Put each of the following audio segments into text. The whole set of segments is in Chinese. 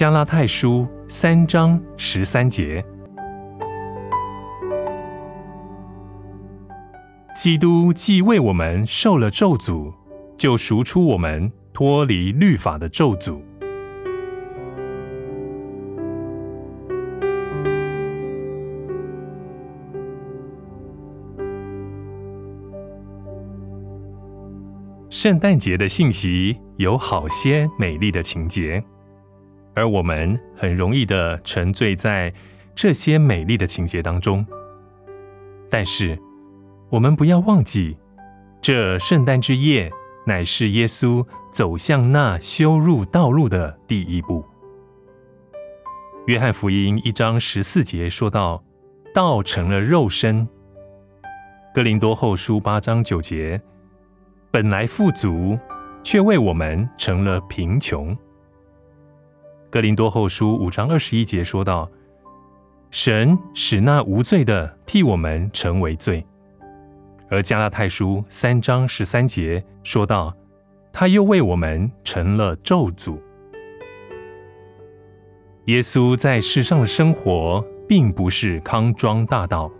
加拉太书三章十三节，基督既为我们受了咒诅，就赎出我们脱离律法的咒诅。圣诞节的信息有好些美丽的情节，而我们很容易的沉醉在这些美丽的情节当中。但是，我们不要忘记，这圣诞之夜乃是耶稣走向那修路道路的第一步。约翰福音一章十四节说到：“道成了肉身。”哥林多后书八章九节。本来富足，却为我们成了贫穷。哥林多后书五章二十一节说道：“神使那无罪的替我们成为罪。”而加拉太书三章十三节说道：“他又为我们成了咒诅。”耶稣在世上的生活并不是康庄大道，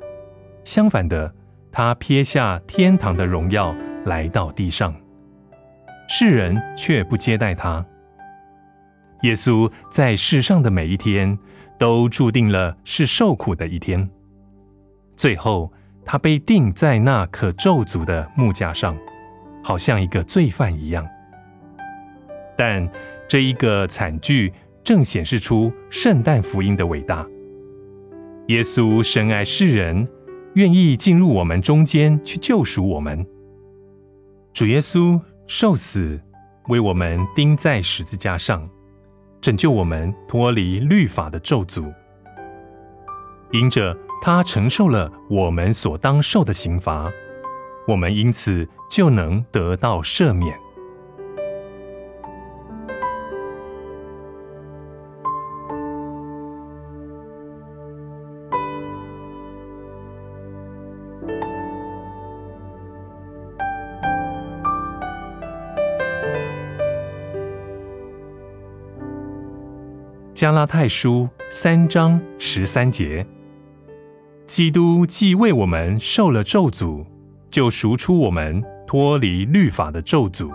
相反的，他撇下天堂的荣耀。来到地上，世人却不接待他。耶稣在世上的每一天，都注定了是受苦的一天。最后，他被钉在那可咒诅的木架上，好像一个罪犯一样。但这一个惨剧，正显示出圣诞福音的伟大。耶稣深爱世人，愿意进入我们中间去救赎我们。主耶稣受死，为我们钉在十字架上，拯救我们脱离律法的咒诅。因着他承受了我们所当受的刑罚，我们因此就能得到赦免。加拉太书三章十三节：基督既为我们受了咒诅，就赎出我们脱离律法的咒诅。